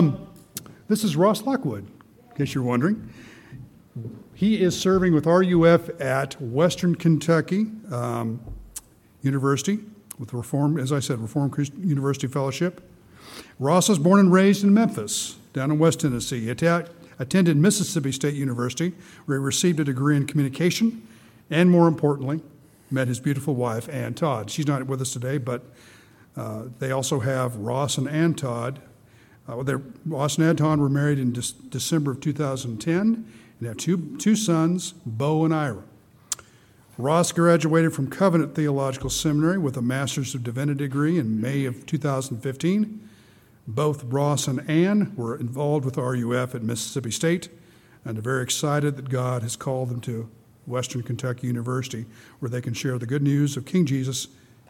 Um, this is Ross Lockwood, in case you're wondering. He is serving with RUF at Western Kentucky um, University with the Reform, as I said, Christian University Fellowship. Ross was born and raised in Memphis, down in West Tennessee. He attended Mississippi State University, where he received a degree in communication, and more importantly, met his beautiful wife, Ann Todd. She's not with us today, but uh, they also have Ross and Ann Todd. Uh, Ross and Ann were married in De- December of 2010 and have two, two sons, Bo and Ira. Ross graduated from Covenant Theological Seminary with a Master's of Divinity degree in May of 2015. Both Ross and Ann were involved with RUF at Mississippi State and are very excited that God has called them to Western Kentucky University, where they can share the good news of King Jesus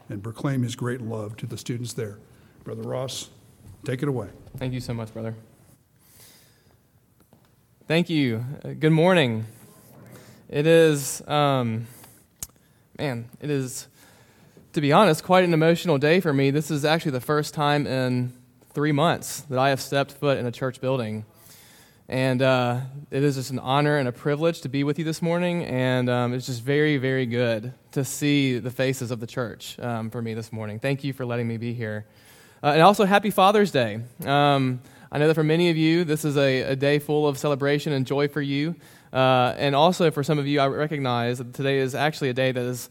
and proclaim his great love to the students there. Brother Ross, take it away. Thank you so much, brother. Thank you. Uh, good morning. It is. Um, man, it is, to be honest, quite an emotional day for me. This is actually the first time in three months that I have stepped foot in a church building. And uh, it is just an honor and a privilege to be with you this morning. And um, it's just very, very good to see the faces of the church um, for me this morning. Thank you for letting me be here. Uh, and also, happy Father's Day. Um, I know that for many of you, this is a, a day full of celebration and joy for you. Uh, and also for some of you, I recognize that today is actually a day that is,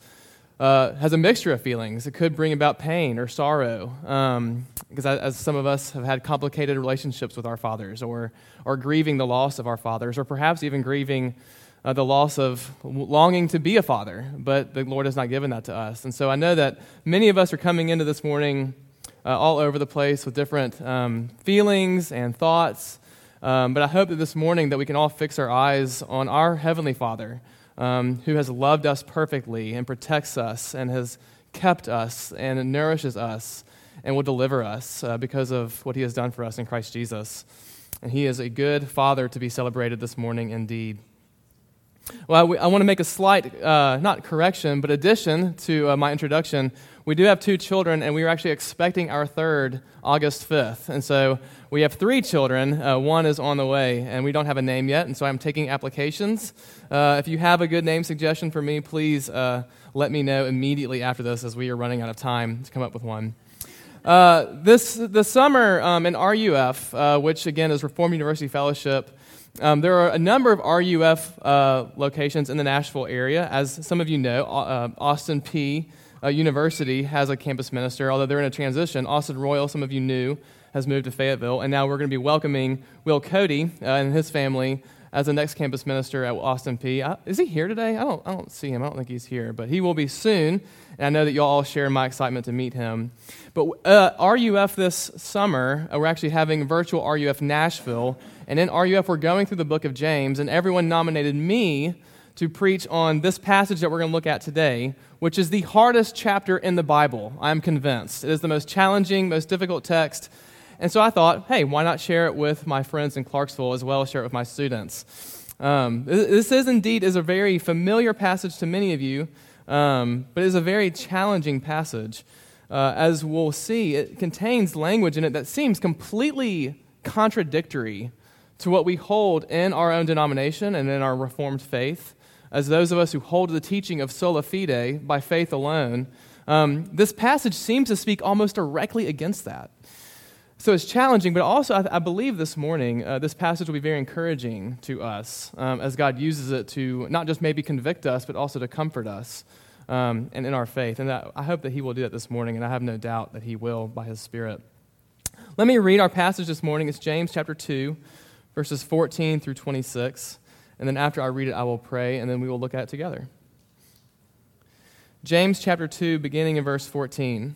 uh, has a mixture of feelings. It could bring about pain or sorrow, um, because as some of us have had complicated relationships with our fathers, or, or grieving the loss of our fathers, or perhaps even grieving uh, the loss of longing to be a father, but the Lord has not given that to us. And so I know that many of us are coming into this morning uh, all over the place with different um, feelings and thoughts. Um, but I hope that this morning that we can all fix our eyes on our Heavenly Father, um, who has loved us perfectly and protects us and has kept us and nourishes us and will deliver us uh, because of what He has done for us in Christ Jesus. And He is a good Father to be celebrated this morning indeed. Well, I, I want to make a slight, uh, not correction, but addition to uh, my introduction. We do have two children, and we are actually expecting our third August 5th. And so we have three children. Uh, one is on the way, and we don't have a name yet, and so I'm taking applications. Uh, if you have a good name suggestion for me, please uh, let me know immediately after this as we are running out of time to come up with one. Uh, this the summer um, in RUF, which again is Reformed University Fellowship, um, there are a number of RUF uh, locations in the Nashville area. As some of you know, Austin Peay University has a campus minister, although they're in a transition. Austin Royal, some of you knew, has moved to Fayetteville, and now we're going to be welcoming Will Cody uh, and his family as the next campus minister at Austin Peay. Uh, is he here today? I don't, I don't see him. I don't think he's here, but he will be soon, and I know that y'all all share my excitement to meet him. But uh, RUF this summer, uh, we're actually having virtual RUF Nashville, and in RUF we're going through the book of James, and everyone nominated me to preach on this passage that we're going to look at today, which is the hardest chapter in the Bible, I'm convinced. It is the most challenging, most difficult text and so I thought, hey, why not share it with my friends in Clarksville as well as share it with my students? Um, this is indeed is a very familiar passage to many of you, um, but it is a very challenging passage. Uh, as we'll see, it contains language in it that seems completely contradictory to what we hold in our own denomination and in our Reformed faith. As those of us who hold the teaching of sola fide by faith alone, um, this passage seems to speak almost directly against that. So it's challenging, but also I, I believe this morning uh, this passage will be very encouraging to us um, as God uses it to not just maybe convict us, but also to comfort us um, and in our faith. And that, I hope that He will do that this morning, and I have no doubt that He will by His Spirit. Let me read our passage this morning. It's James chapter 2, verses 14 through 26. And then after I read it, I will pray, and then we will look at it together. James chapter 2, beginning in verse 14.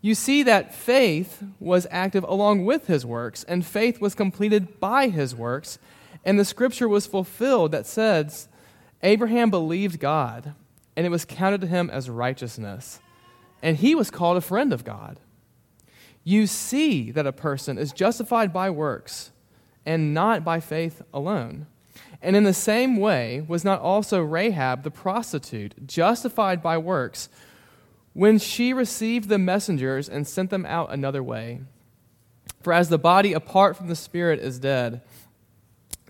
You see that faith was active along with his works, and faith was completed by his works. And the scripture was fulfilled that says, Abraham believed God, and it was counted to him as righteousness. And he was called a friend of God. You see that a person is justified by works and not by faith alone. And in the same way, was not also Rahab the prostitute justified by works? When she received the messengers and sent them out another way. For as the body apart from the spirit is dead,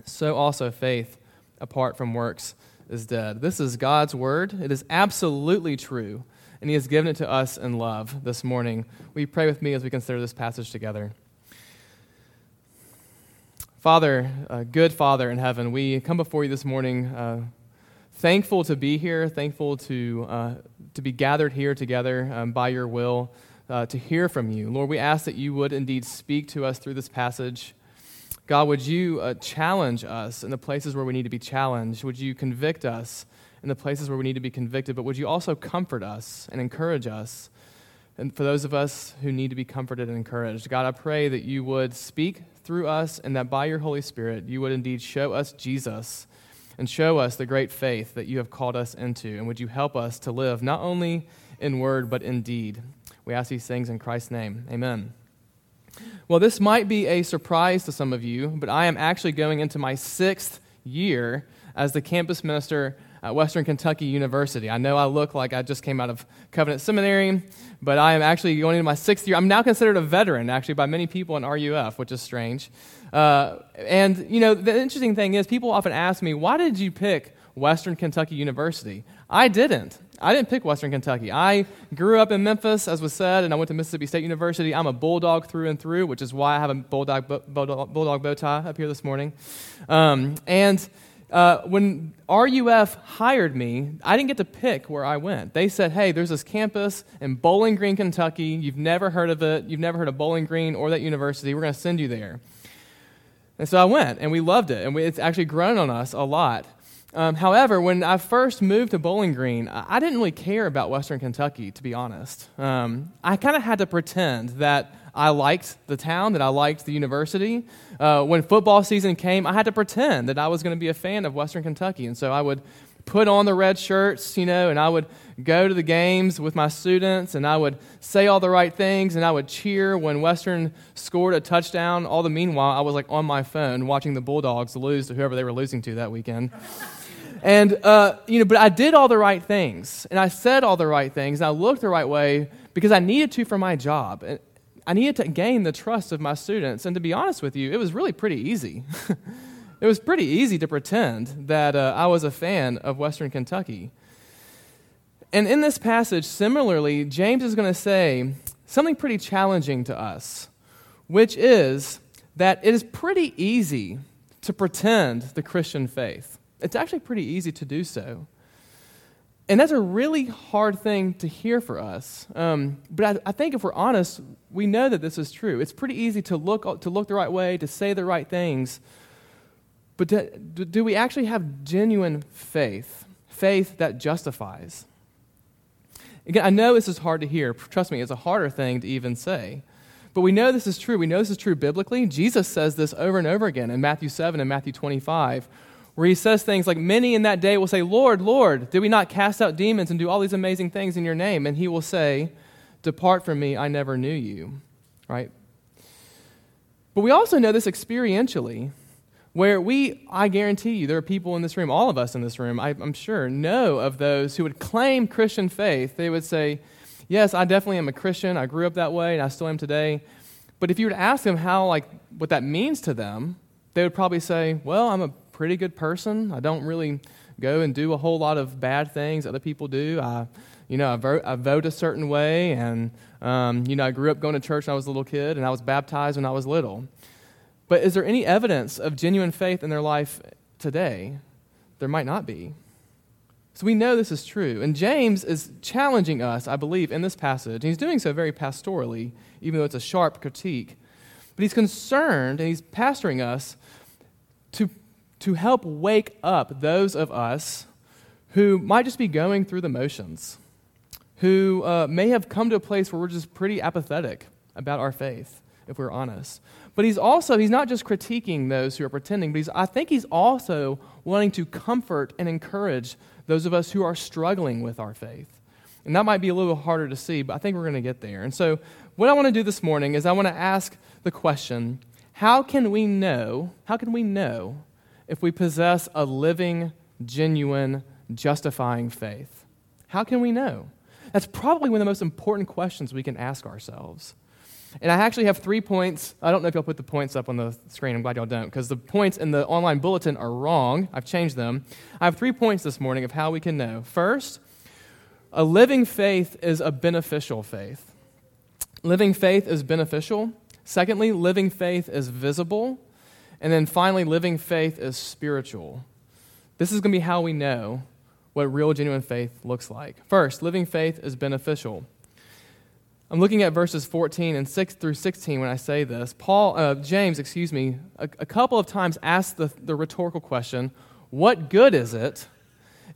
so also faith apart from works is dead. This is God's word. It is absolutely true, and He has given it to us in love this morning. You pray with me as we consider this passage together? Father, uh, good Father in heaven, we come before you this morning uh, thankful to be here, thankful to. Uh, to be gathered here together um, by your will uh, to hear from you. Lord, we ask that you would indeed speak to us through this passage. God, would you uh, challenge us in the places where we need to be challenged? Would you convict us in the places where we need to be convicted? But would you also comfort us and encourage us? And for those of us who need to be comforted and encouraged, God, I pray that you would speak through us and that by your Holy Spirit, you would indeed show us Jesus and show us the great faith that you have called us into. And would you help us to live not only in word, but in deed? We ask these things in Christ's name. Amen. Well, this might be a surprise to some of you, but I am actually going into my sixth year as the campus minister at Western Kentucky University. I know I look like I just came out of Covenant Seminary, but I am actually going into my sixth year. I'm now considered a veteran, actually, by many people in RUF, which is strange. Uh, and, you know, the interesting thing is, people often ask me, why did you pick Western Kentucky University? I didn't. I didn't pick Western Kentucky. I grew up in Memphis, as was said, and I went to Mississippi State University. I'm a bulldog through and through, which is why I have a bulldog, bulldog, bulldog bow tie up here this morning. Um, and uh, when RUF hired me, I didn't get to pick where I went. They said, hey, there's this campus in Bowling Green, Kentucky. You've never heard of it. You've never heard of Bowling Green or that university. We're going to send you there. And so I went, and we loved it, and we, it's actually grown on us a lot. Um, however, when I first moved to Bowling Green, I didn't really care about Western Kentucky, to be honest. Um, I kind of had to pretend that I liked the town, that I liked the university. Uh, when football season came, I had to pretend that I was going to be a fan of Western Kentucky. And so I would put on the red shirts, you know, and I would go to the games with my students and I would say all the right things and I would cheer when Western scored a touchdown. All the meanwhile, I was like on my phone watching the Bulldogs lose to whoever they were losing to that weekend. and, uh, you know, but I did all the right things and I said all the right things and I looked the right way because I needed to for my job. I needed to gain the trust of my students. And to be honest with you, it was really pretty easy. it was pretty easy to pretend that uh, I was a fan of Western Kentucky. And in this passage, similarly, James is going to say something pretty challenging to us, which is that it is pretty easy to pretend the Christian faith. It's actually pretty easy to do so. And that's a really hard thing to hear for us. Um, but I, I, think if we're honest, we know that this is true. It's pretty easy to look, to look the right way, to say the right things, but do, do we actually have genuine faith? Faith that justifies? Again, I know this is hard to hear. Trust me, it's a harder thing to even say. But we know this is true. We know this is true biblically. Jesus says this over and over again in Matthew 7 and Matthew 25, where he says things like, Many in that day will say, Lord, Lord, did we not cast out demons and do all these amazing things in your name? And he will say, Depart from me, I never knew you. Right? But we also know this experientially where we, I guarantee you, there are people in this room, all of us in this room, I, am sure, know of those who would claim Christian faith. They would say, Yes, I definitely am a Christian. I grew up that way, and I still am today. But if you were to ask them how, like, what that means to them, they would probably say, Well, I'm a pretty good person. I don't really go and do a whole lot of bad things other people do. I, you know, I vote, I vote a certain way, and, um, you know, I grew up going to church when I was a little kid, and I was baptized when I was little. But is there any evidence of genuine faith in their life today? There might not be. So we know this is true. And James is challenging us, I believe, in this passage. He's doing so very pastorally, even though it's a sharp critique. But he's concerned and he's pastoring us to, to help wake up those of us who might just be going through the motions, who uh, may have come to a place where we're just pretty apathetic about our faith, if we're honest. But he's also, he's not just critiquing those who are pretending, but he's, I think he's also wanting to comfort and encourage those of us who are struggling with our faith. And that might be a little harder to see, but I think we're going to get there. And so, what I want to do this morning is I want to ask the question how can we know, how can we know if we possess a living, genuine, justifying faith? How can we know? That's probably one of the most important questions we can ask ourselves. And I actually have three points. I don't know if y'all put the points up on the screen. I'm glad y'all don't, because the points in the online bulletin are wrong. I've changed them. I have three points this morning of how we can know. First, a living faith is a beneficial faith. Living faith is beneficial. Secondly, living faith is visible. And then finally, living faith is spiritual. This is going to be how we know what real, genuine faith looks like. First, living faith is beneficial. I'm looking at verses 14 and 6 through 16 when I say this. Paul, uh, James, excuse me, a, a couple of times asked the, the rhetorical question, What good is it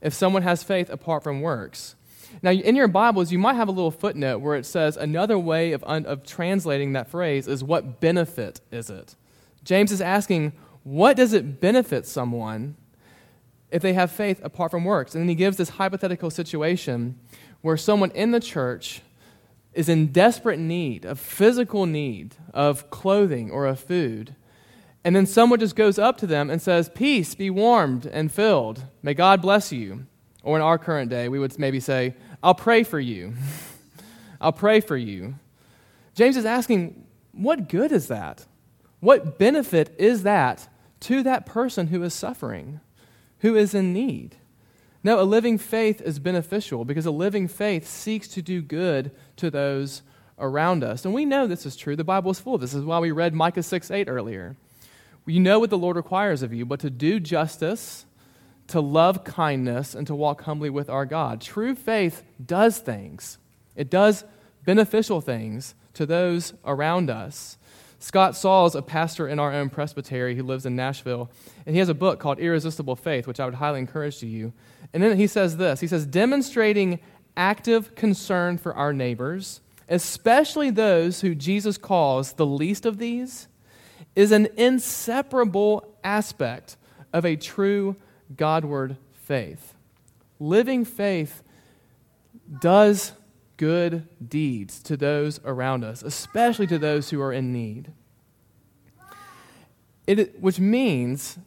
if someone has faith apart from works? Now, in your Bibles, you might have a little footnote where it says another way of, un, of translating that phrase is, What benefit is it? James is asking, What does it benefit someone if they have faith apart from works? And then he gives this hypothetical situation where someone in the church is in desperate need, of physical need, of clothing or of food. And then someone just goes up to them and says, Peace, be warmed and filled. May God bless you. Or in our current day, we would maybe say, I'll pray for you. I'll pray for you. James is asking, What good is that? What benefit is that to that person who is suffering, who is in need? No, a living faith is beneficial because a living faith seeks to do good to those around us. And we know this is true. The Bible is full of this. This is why we read Micah 6 8 earlier. You know what the Lord requires of you, but to do justice, to love kindness, and to walk humbly with our God. True faith does things, it does beneficial things to those around us. Scott Sauls is a pastor in our own presbytery who lives in Nashville, and he has a book called Irresistible Faith, which I would highly encourage to you. And then he says this He says, demonstrating active concern for our neighbors, especially those who Jesus calls the least of these, is an inseparable aspect of a true Godward faith. Living faith does good deeds to those around us, especially to those who are in need. It, which means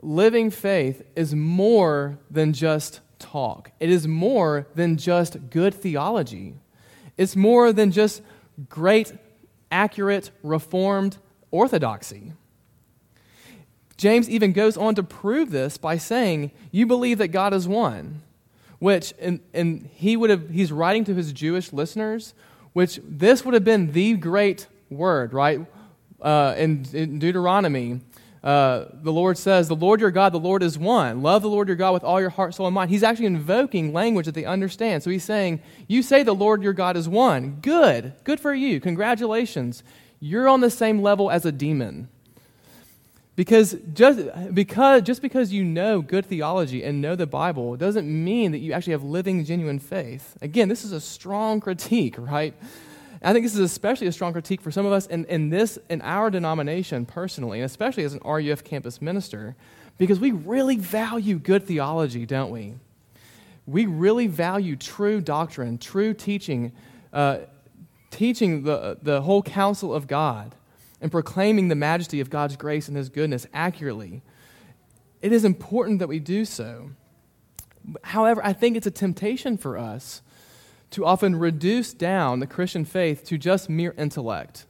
living faith is more than just talk, it is more than just good theology, it's more than just great, accurate, reformed orthodoxy. James even goes on to prove this by saying, You believe that God is one which and, and he would have he's writing to his jewish listeners which this would have been the great word right? Uh, in, in, deuteronomy uh, the lord says the lord your god the lord is one. Love the lord your god with all your heart soul and mind. He's actually invoking language that they understand. So he's saying you say the lord your god is one. Good. Good for you. Congratulations. You're on the same level as a demon because just because, just because you know good theology and know the Bible doesn't mean that you actually have living, genuine faith. Again, this is a strong critique, right? I think this is especially a strong critique for some of us in, in this, in our denomination personally, and especially as an RUF campus minister, because we really value good theology, don't we? We really value true doctrine, true teaching, uh, teaching the, the whole counsel of God and proclaiming the majesty of God's grace and His goodness accurately. It is important that we do so. However, I think it's a temptation for us to often reduce down the Christian faith to just mere intellect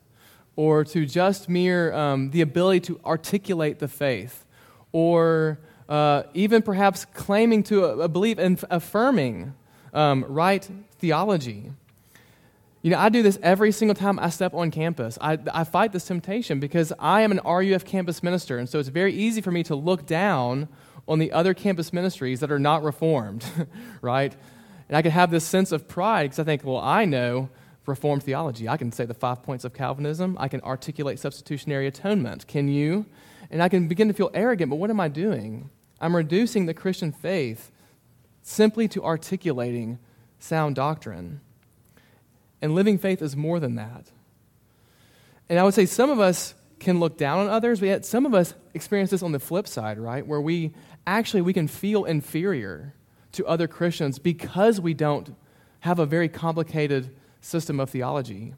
or to just mere um, the ability to articulate the faith or uh, even perhaps claiming to uh, believe and affirming um, right theology. You know, I do this every single time I step on campus. I, I fight this temptation because I am an RUF campus minister, and so it's very easy for me to look down on the other campus ministries that are not reformed, right? And I can have this sense of pride because I think, well, I know Reformed theology. I can say the five points of Calvinism. I can articulate substitutionary atonement. Can you? And I can begin to feel arrogant, but what am I doing? I'm reducing the Christian faith simply to articulating sound doctrine. And living faith is more than that. And I would say some of us can look down on others, but yet some of us experience this on the flip side, right? Where we actually we can feel inferior to other Christians because we don't have a very complicated system of theology.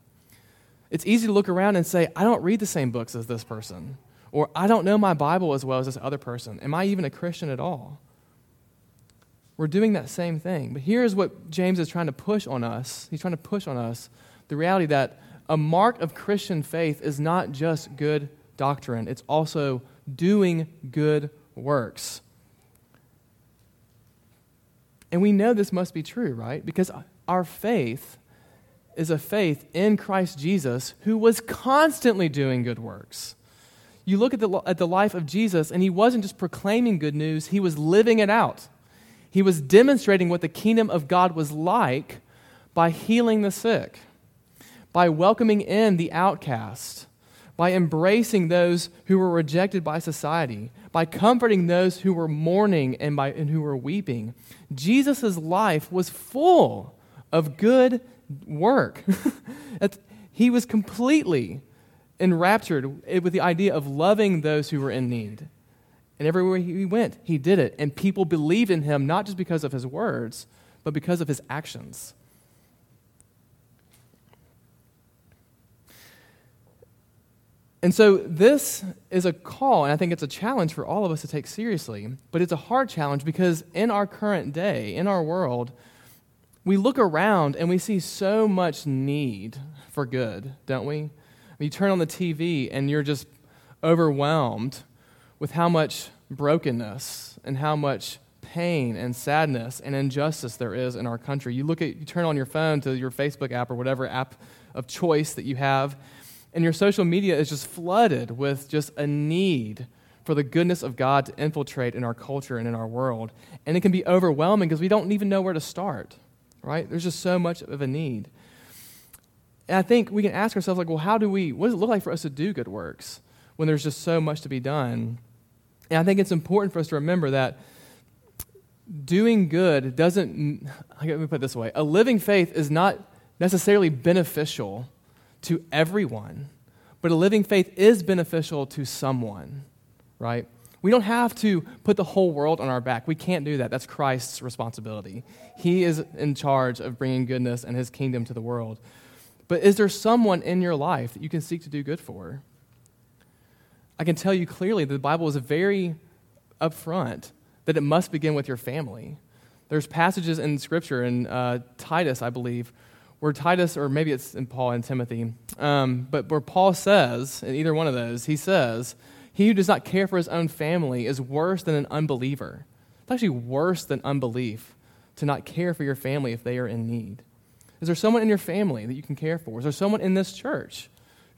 It's easy to look around and say, I don't read the same books as this person, or I don't know my Bible as well as this other person. Am I even a Christian at all? We're doing that same thing. But here's what James is trying to push on us. He's trying to push on us the reality that a mark of Christian faith is not just good doctrine, it's also doing good works. And we know this must be true, right? Because our faith is a faith in Christ Jesus who was constantly doing good works. You look at the, at the life of Jesus, and he wasn't just proclaiming good news, he was living it out. He was demonstrating what the kingdom of God was like by healing the sick, by welcoming in the outcast, by embracing those who were rejected by society, by comforting those who were mourning and, by, and who were weeping. Jesus' life was full of good work. he was completely enraptured with the idea of loving those who were in need. And everywhere he went, he did it. And people believed in him not just because of his words, but because of his actions. And so, this is a call, and I think it's a challenge for all of us to take seriously. But it's a hard challenge because in our current day, in our world, we look around and we see so much need for good, don't we? You turn on the TV and you're just overwhelmed with how much brokenness and how much pain and sadness and injustice there is in our country. You look at you turn on your phone to your Facebook app or whatever app of choice that you have, and your social media is just flooded with just a need for the goodness of God to infiltrate in our culture and in our world. And it can be overwhelming because we don't even know where to start right? There's just so much of a need. And I think we can ask ourselves, like, well, how do we, what does it look like for us to do good works when there's just so much to be done? And I think it's important for us to remember that doing good doesn't, let me put it this way a living faith is not necessarily beneficial to everyone, but a living faith is beneficial to someone, right? We don't have to put the whole world on our back. We can't do that. That's Christ's responsibility. He is in charge of bringing goodness and his kingdom to the world. But is there someone in your life that you can seek to do good for? I can tell you clearly that the Bible is very upfront that it must begin with your family. There's passages in Scripture, in uh, Titus, I believe, where Titus, or maybe it's in Paul and Timothy, um, but where Paul says, in either one of those, he says, he who does not care for his own family is worse than an unbeliever. It's actually worse than unbelief to not care for your family if they are in need. Is there someone in your family that you can care for? Is there someone in this church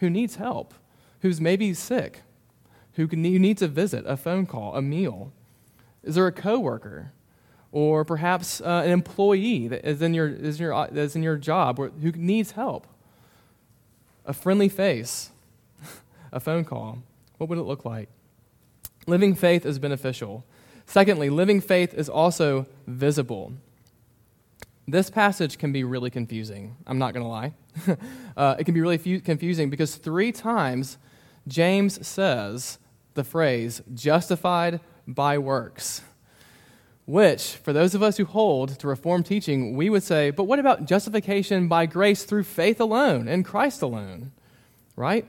who needs help, who's maybe sick, who, needs a visit, a phone call, a meal? Is there a coworker? Or perhaps uh, an employee that is in your, is in your, uh, is in your job or, who needs help? A friendly face, a phone call. What would it look like? Living faith is beneficial. Secondly, living faith is also visible. This passage can be really confusing. I'm not going to lie. uh, it can be really fu- confusing because three times James says the phrase justified by works, which, for those of us who hold to Reformed teaching, we would say, but what about justification by grace through faith alone and Christ alone? Right?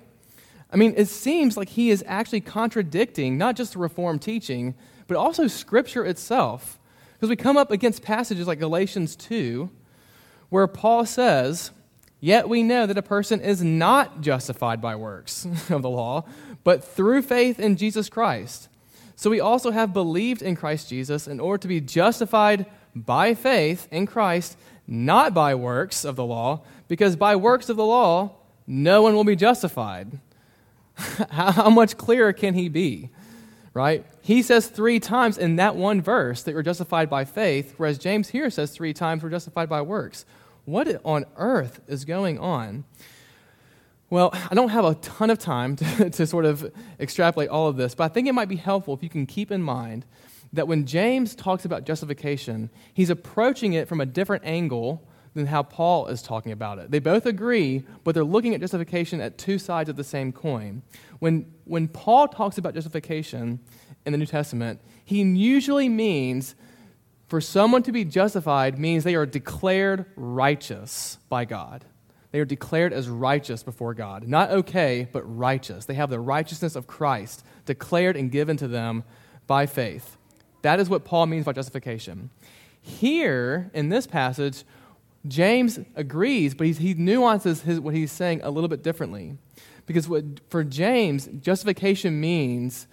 I mean, it seems like he is actually contradicting not just the Reformed teaching, but also Scripture itself. Because we come up against passages like Galatians 2, where Paul says, Yet we know that a person is not justified by works of the law, but through faith in Jesus Christ. So we also have believed in Christ Jesus in order to be justified by faith in Christ. not by works of the law, because by works of the law, no one will be justified. How much clearer can he be? Right? He says three times in that one verse that you're justified by faith, whereas James here says three times we're justified by works. What on earth is going on? Well, I don't have a ton of time to, to, sort of extrapolate all of this, but I think it might be helpful if you can keep in mind that when James talks about justification, he's approaching it from a different angle than how Paul is talking about it. They both agree, but they're looking at justification at two sides of the same coin. When, when Paul talks about justification in the New Testament, he usually means for someone to be justified means they are declared righteous by God. They are declared as righteous before God. Not okay, but righteous. They have the righteousness of Christ declared and given to them by faith. That is what Paul means by justification. Here, in this passage, James agrees, but he nuances his, what he's saying a little bit differently. Because what, for James, justification means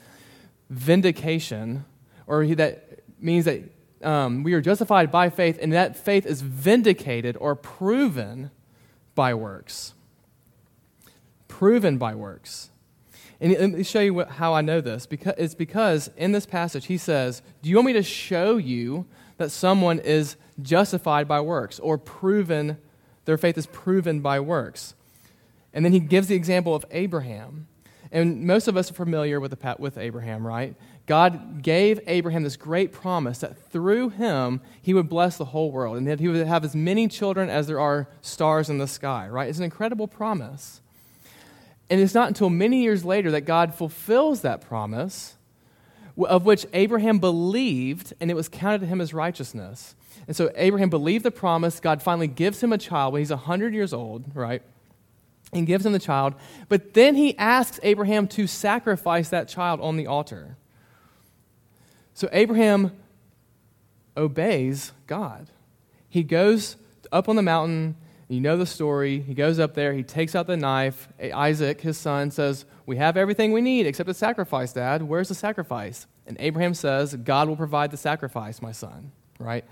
vindication, or he, that means that um, we are justified by faith, and that faith is vindicated or proven by works. Proven by works. And let me show you how I know this. Because, it's because in this passage he says, Do you want me to show you that someone is justified by works or proven, their faith is proven by works? And then he gives the example of Abraham. And most of us are familiar with, the, with Abraham, right? God gave Abraham this great promise that through him he would bless the whole world and that he would have as many children as there are stars in the sky, right? It's an incredible promise. And it's not until many years later that God fulfills that promise, of which Abraham believed, and it was counted to him as righteousness. And so Abraham believed the promise. God finally gives him a child when he's 100 years old, right? And gives him the child. But then he asks Abraham to sacrifice that child on the altar. So Abraham obeys God. He goes up on the mountain you know the story. He goes up there, he takes out the knife. Isaac, his son, says, We have everything we need except a sacrifice, Dad. Where's the sacrifice? And Abraham says, God will provide the sacrifice, my son. Right?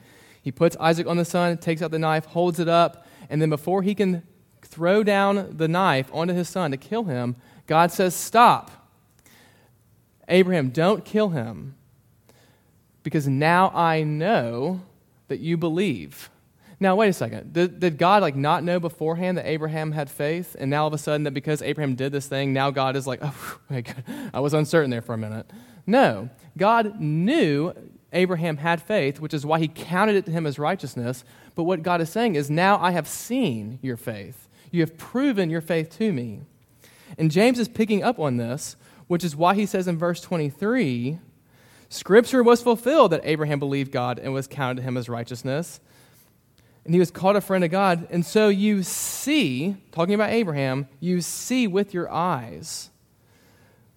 He puts Isaac on the son, takes out the knife, holds it up, and then before he can throw down the knife onto his son to kill him, God says, Stop. Abraham, don't kill him because now I know that you believe. Now, wait a second. Did, did, God like not know beforehand that Abraham had faith, and now all of a sudden that because Abraham did this thing, now God is like, oh, I was uncertain there for a minute. No, God knew Abraham had faith, which is why he counted it to him as righteousness. But what God is saying is, now I have seen your faith. You have proven your faith to me. And James is picking up on this, which is why he says in verse 23 Scripture was fulfilled that Abraham believed God and was counted to him as righteousness and he was called a friend of God. And so you see, talking about Abraham, you see with your eyes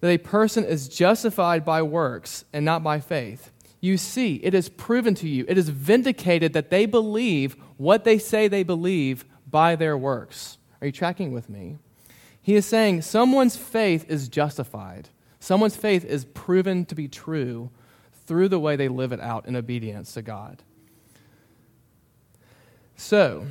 that a person is justified by works and not by faith. You see, it is proven to you, it is vindicated that they believe what they say they believe by their works. Are you tracking with me? He is saying someone's faith is justified, someone's faith is proven to be true through the way they live it out in obedience to God. So,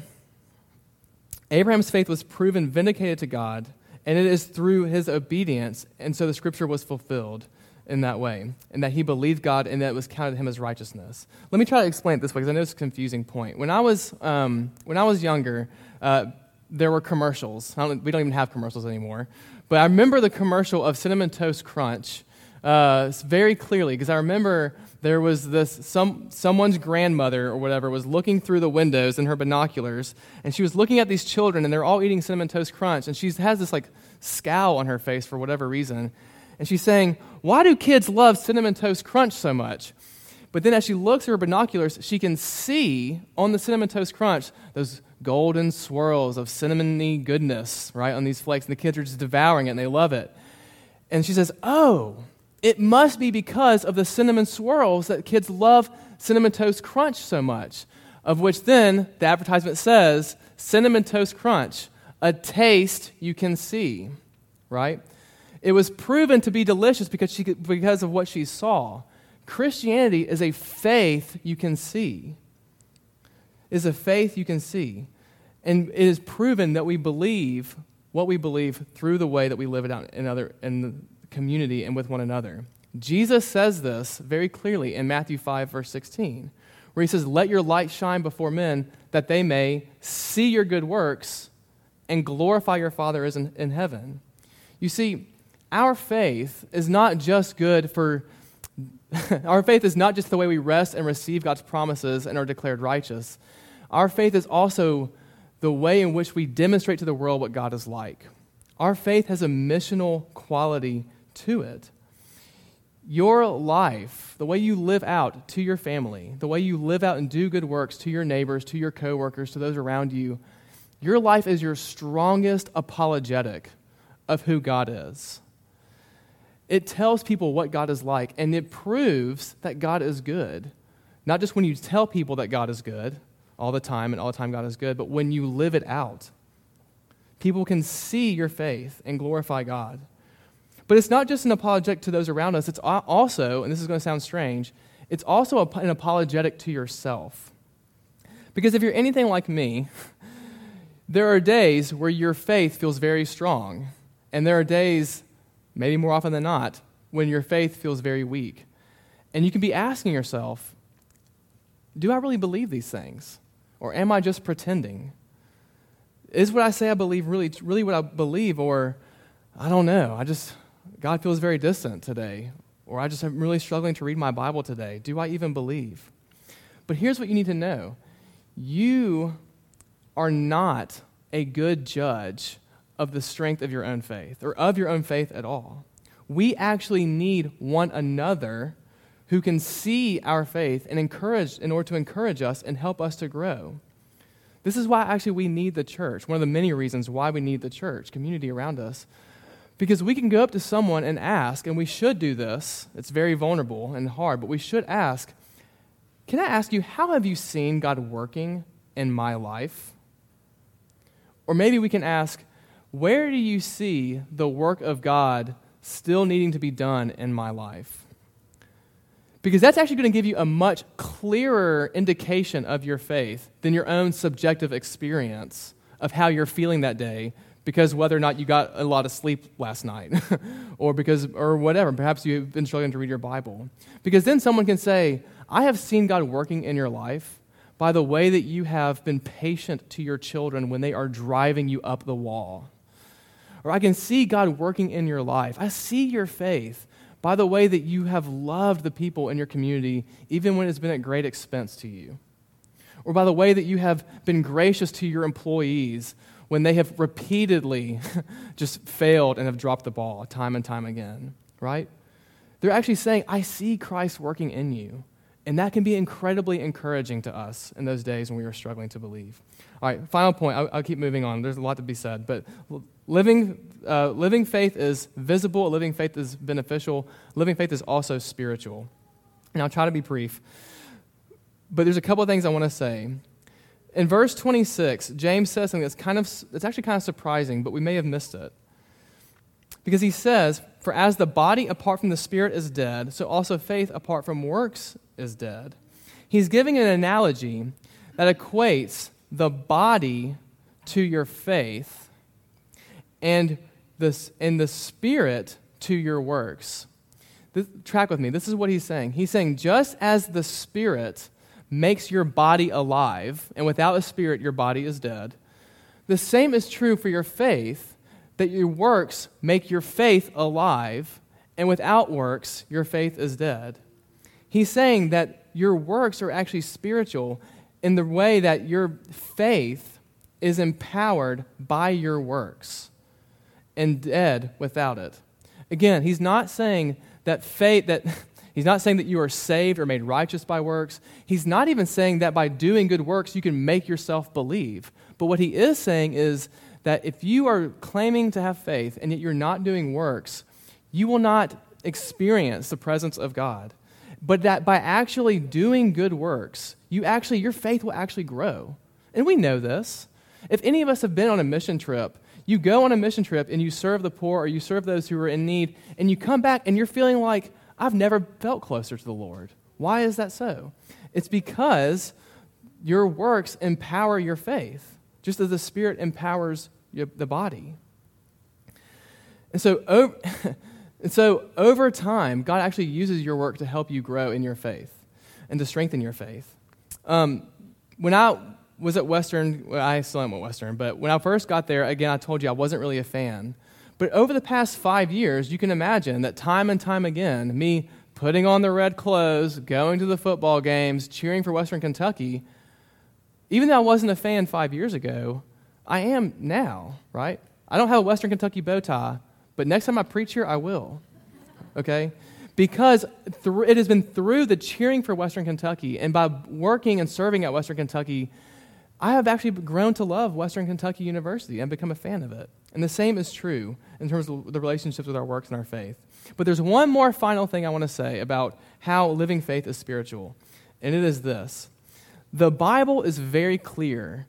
Abraham's faith was proven vindicated to God, and it is through his obedience, and so the scripture was fulfilled in that way, and that he believed God and that was counted to him as righteousness. Let me try to explain it this way because I know it's a confusing point. When I was, um, when I was younger, uh, there were commercials. Don't, we don't even have commercials anymore. But I remember the commercial of Cinnamon Toast Crunch uh, very clearly because I remember there was this some someone's grandmother or whatever was looking through the windows in her binoculars and she was looking at these children and they're all eating cinnamon toast crunch and she has this like scowl on her face for whatever reason and she's saying why do kids love cinnamon toast crunch so much? But then as she looks through her binoculars she can see on the cinnamon toast crunch those golden swirls of cinnamony goodness right on these flakes and the kids are just devouring it and they love it. And she says oh it must be because of the cinnamon swirls that kids love Cinnamon Toast Crunch so much, of which then the advertisement says Cinnamon Toast Crunch, a taste you can see, right? It was proven to be delicious because, she, because of what she saw. Christianity is a faith you can see. is a faith you can see. And it is proven that we believe what we believe through the way that we live it out in, other, in community and with one another. Jesus says this very clearly in Matthew 5, verse 16, where he says, Let your light shine before men that they may see your good works and glorify your Father is in, in heaven. You see, our faith is not just good for, our faith is not just the way we rest and receive God's promises and are declared righteous. Our faith is also the way in which we demonstrate to the world what God is like. Our faith has a missional quality to it. Your life, the way you live out to your family, the way you live out and do good works to your neighbors, to your coworkers, to those around you, your life is your strongest apologetic of who God is. It tells people what God is like, and it proves that God is good. Not just when you tell people that God is good all the time and all the time God is good, but when you live it out. People can see your faith and glorify God. But it's not just an apologetic to those around us, it's also, and this is going to sound strange, it's also an apologetic to yourself. Because if you're anything like me, there are days where your faith feels very strong, and there are days, maybe more often than not, when your faith feels very weak. And you can be asking yourself, do I really believe these things? Or am I just pretending? Is what I say I believe really, really what I believe? Or I don't know. I just, God feels very distant today. Or I just am really struggling to read my Bible today. Do I even believe? But here's what you need to know you are not a good judge of the strength of your own faith or of your own faith at all. We actually need one another who can see our faith and encourage in order to encourage us and help us to grow. This is why actually we need the church. One of the many reasons why we need the church, community around us. Because we can go up to someone and ask, and we should do this. It's very vulnerable and hard, but we should ask, Can I ask you, how have you seen God working in my life? Or maybe we can ask, where do you see the work of God still needing to be done in my life? Because that's actually going to give you a much clearer indication of your faith than your own subjective experience of how you're feeling that day because whether or not you got a lot of sleep last night or because or whatever perhaps you've been struggling to read your bible because then someone can say i have seen god working in your life by the way that you have been patient to your children when they are driving you up the wall. Or I can see God working in your life. I see your faith by the way that you have loved the people in your community, even when it's been at great expense to you. Or by the way that you have been gracious to your employees when they have repeatedly just failed and have dropped the ball time and time again, right? They're actually saying, I see Christ working in you. And that can be incredibly encouraging to us in those days when we were struggling to believe. All right, final point. I'll, I'll keep moving on. There's a lot to be said. But living, uh, living faith is visible, living faith is beneficial, living faith is also spiritual. And I'll try to be brief. But there's a couple of things I want to say. In verse 26, James says something that's kind of, it's actually kind of surprising, but we may have missed it. Because he says, For as the body apart from the spirit is dead, so also faith apart from works is dead. He's giving an analogy that equates the body to your faith and, this, and the spirit to your works. This, track with me. This is what he's saying. He's saying, just as the spirit makes your body alive, and without a spirit, your body is dead, the same is true for your faith, that your works make your faith alive, and without works, your faith is dead. He's saying that your works are actually spiritual in the way that your faith is empowered by your works and dead without it. Again, he's not saying that faith that he's not saying that you are saved or made righteous by works. He's not even saying that by doing good works you can make yourself believe. But what he is saying is that if you are claiming to have faith and yet you're not doing works, you will not experience the presence of God but that by actually doing good works, you actually your faith will actually grow. And we know this. If any of us have been on a mission trip, you go on a mission trip and you serve the poor or you serve those who are in need, and you come back and you're feeling like, I've never felt closer to the Lord. Why is that so? It's because your works empower your faith, just as the Spirit empowers your, the body. And so, over, and so, over time, God actually uses your work to help you grow in your faith and to strengthen your faith. Um, when I was at Western, well, I still am at Western, but when I first got there, again, I told you I wasn't really a fan. But over the past five years, you can imagine that time and time again, me putting on the red clothes, going to the football games, cheering for Western Kentucky, even though I wasn't a fan five years ago, I am now, right? I don't have a Western Kentucky bow tie, but next time I preach here, I will. Okay? Because it has been through the cheering for Western Kentucky and by working and serving at Western Kentucky, I have actually grown to love Western Kentucky University and become a fan of it. And the same is true in terms of the relationships with our works and our faith. But there's one more final thing I want to say about how living faith is spiritual, and it is this the Bible is very clear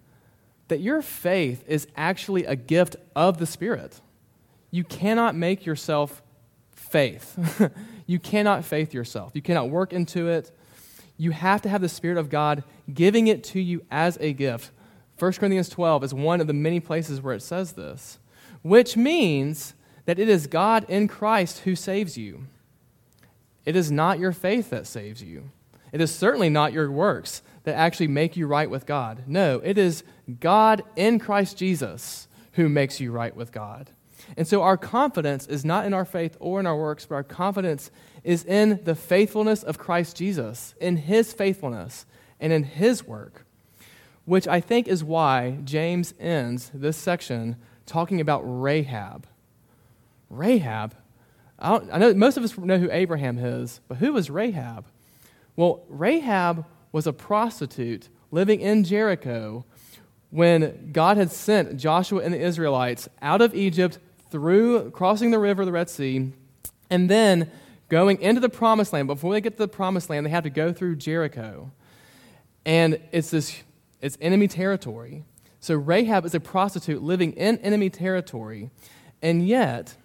that your faith is actually a gift of the Spirit. You cannot make yourself faith. you cannot faith yourself. You cannot work into it. You have to have the Spirit of God giving it to you as a gift. 1 Corinthians 12 is one of the many places where it says this, which means that it is God in Christ who saves you. It is not your faith that saves you. It is certainly not your works that actually make you right with God. No, it is God in Christ Jesus who makes you right with God. And so our confidence is not in our faith or in our works, but our confidence is in the faithfulness of Christ Jesus, in his faithfulness, and in his work, which I think is why James ends this section talking about Rahab. Rahab, I, I know most of us know who Abraham is, but who was Rahab? Well, Rahab was a prostitute living in Jericho when God had sent Joshua and the Israelites out of Egypt through crossing the river, the Red Sea, and then going into the promised land. Before they get to the promised land, they have to go through Jericho. And it's this it's enemy territory. So Rahab is a prostitute living in enemy territory. And yet,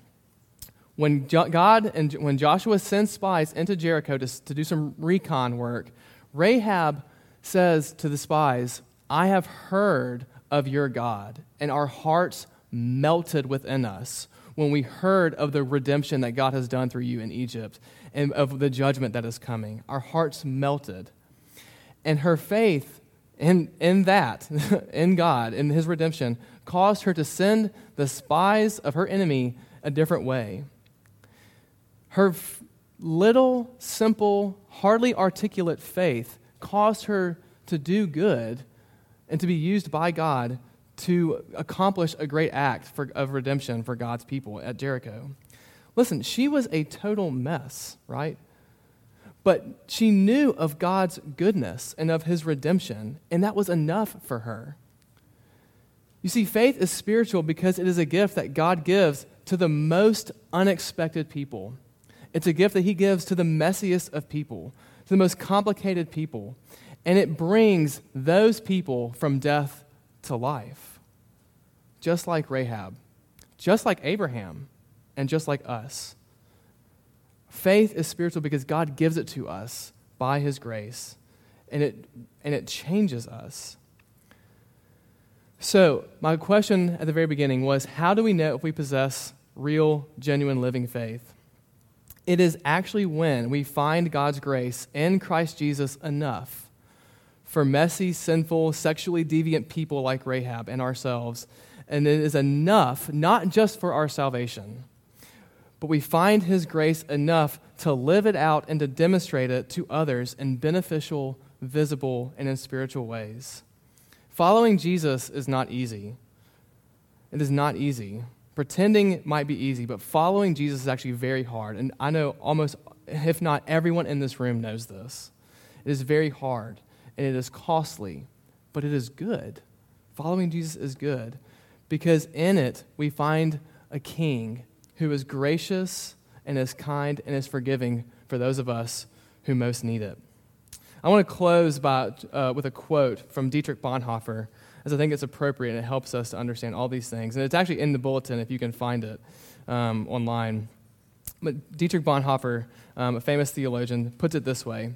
when God and when Joshua sends spies into Jericho to, to do some recon work, Rahab says to the spies, I have heard of your God, and our hearts melted within us when we heard of the redemption that God has done through you in Egypt and of the judgment that is coming. Our hearts melted. And her faith in, in that, in God, in his redemption, caused her to send the spies of her enemy a different way. Her f- little, simple, hardly articulate faith caused her to do good and to be used by God to accomplish a great act for, of redemption for God's people at Jericho. Listen, she was a total mess, right? But she knew of God's goodness and of his redemption, and that was enough for her. You see, faith is spiritual because it is a gift that God gives to the most unexpected people. It's a gift that he gives to the messiest of people, to the most complicated people. And it brings those people from death to life. Just like Rahab, just like Abraham, and just like us. Faith is spiritual because God gives it to us by his grace, and it, and it changes us. So, my question at the very beginning was how do we know if we possess real, genuine living faith? It is actually when we find God's grace in Christ Jesus enough for messy, sinful, sexually deviant people like Rahab and ourselves. And it is enough, not just for our salvation, but we find His grace enough to live it out and to demonstrate it to others in beneficial, visible, and in spiritual ways. Following Jesus is not easy. It is not easy. Pretending might be easy, but following Jesus is actually very hard. And I know almost, if not everyone in this room knows this. It is very hard and it is costly, but it is good. Following Jesus is good because in it we find a king who is gracious and is kind and is forgiving for those of us who most need it. I want to close by, uh, with a quote from Dietrich Bonhoeffer as I think it's appropriate and it helps us to understand all these things. And it's actually in the bulletin if you can find it um, online. But Dietrich Bonhoeffer, um, a famous theologian, puts it this way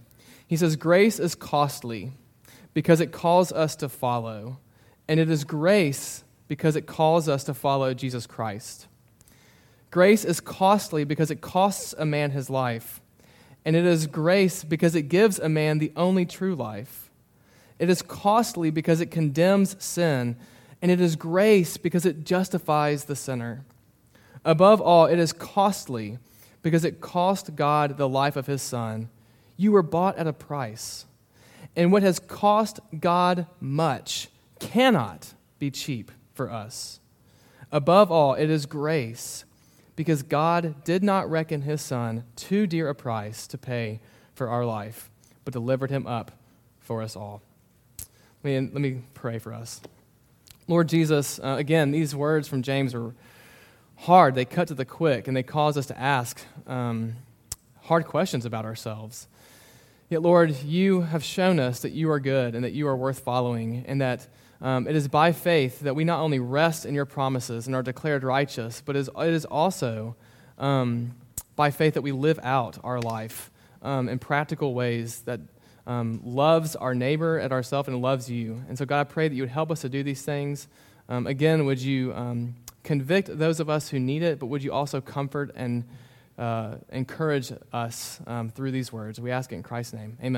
He says, Grace is costly, because it calls us to follow, and it is grace because it calls us to follow Jesus Christ. Grace is costly because it costs a man his life, and it is grace because it gives a man the only true life. It is costly because it condemns sin, and it is grace because it justifies the sinner. Above all, it is costly because it cost God the life of his Son. You were bought at a price. And what has cost God much cannot be cheap for us. Above all, it is grace because God did not reckon his Son too dear a price to pay for our life, but delivered him up for us all. Let me, pray for us. Lord Jesus, uh, again, these words from James are hard. They cut to the quick, and they cause us to ask um, hard questions about ourselves. Yet, Lord, you have shown us that you are good and that you are worth following, and that um, it is by faith that we not only rest in your promises and are declared righteous, but it is also um, by faith that we live out our life um, in practical ways that um, loves our neighbor and ourselves and loves you. And so, God, I pray that you would help us to do these things. Um, again, would you um, convict those of us who need it, but would you also comfort and uh, encourage us through these words? We ask it in Christ's name. Amen.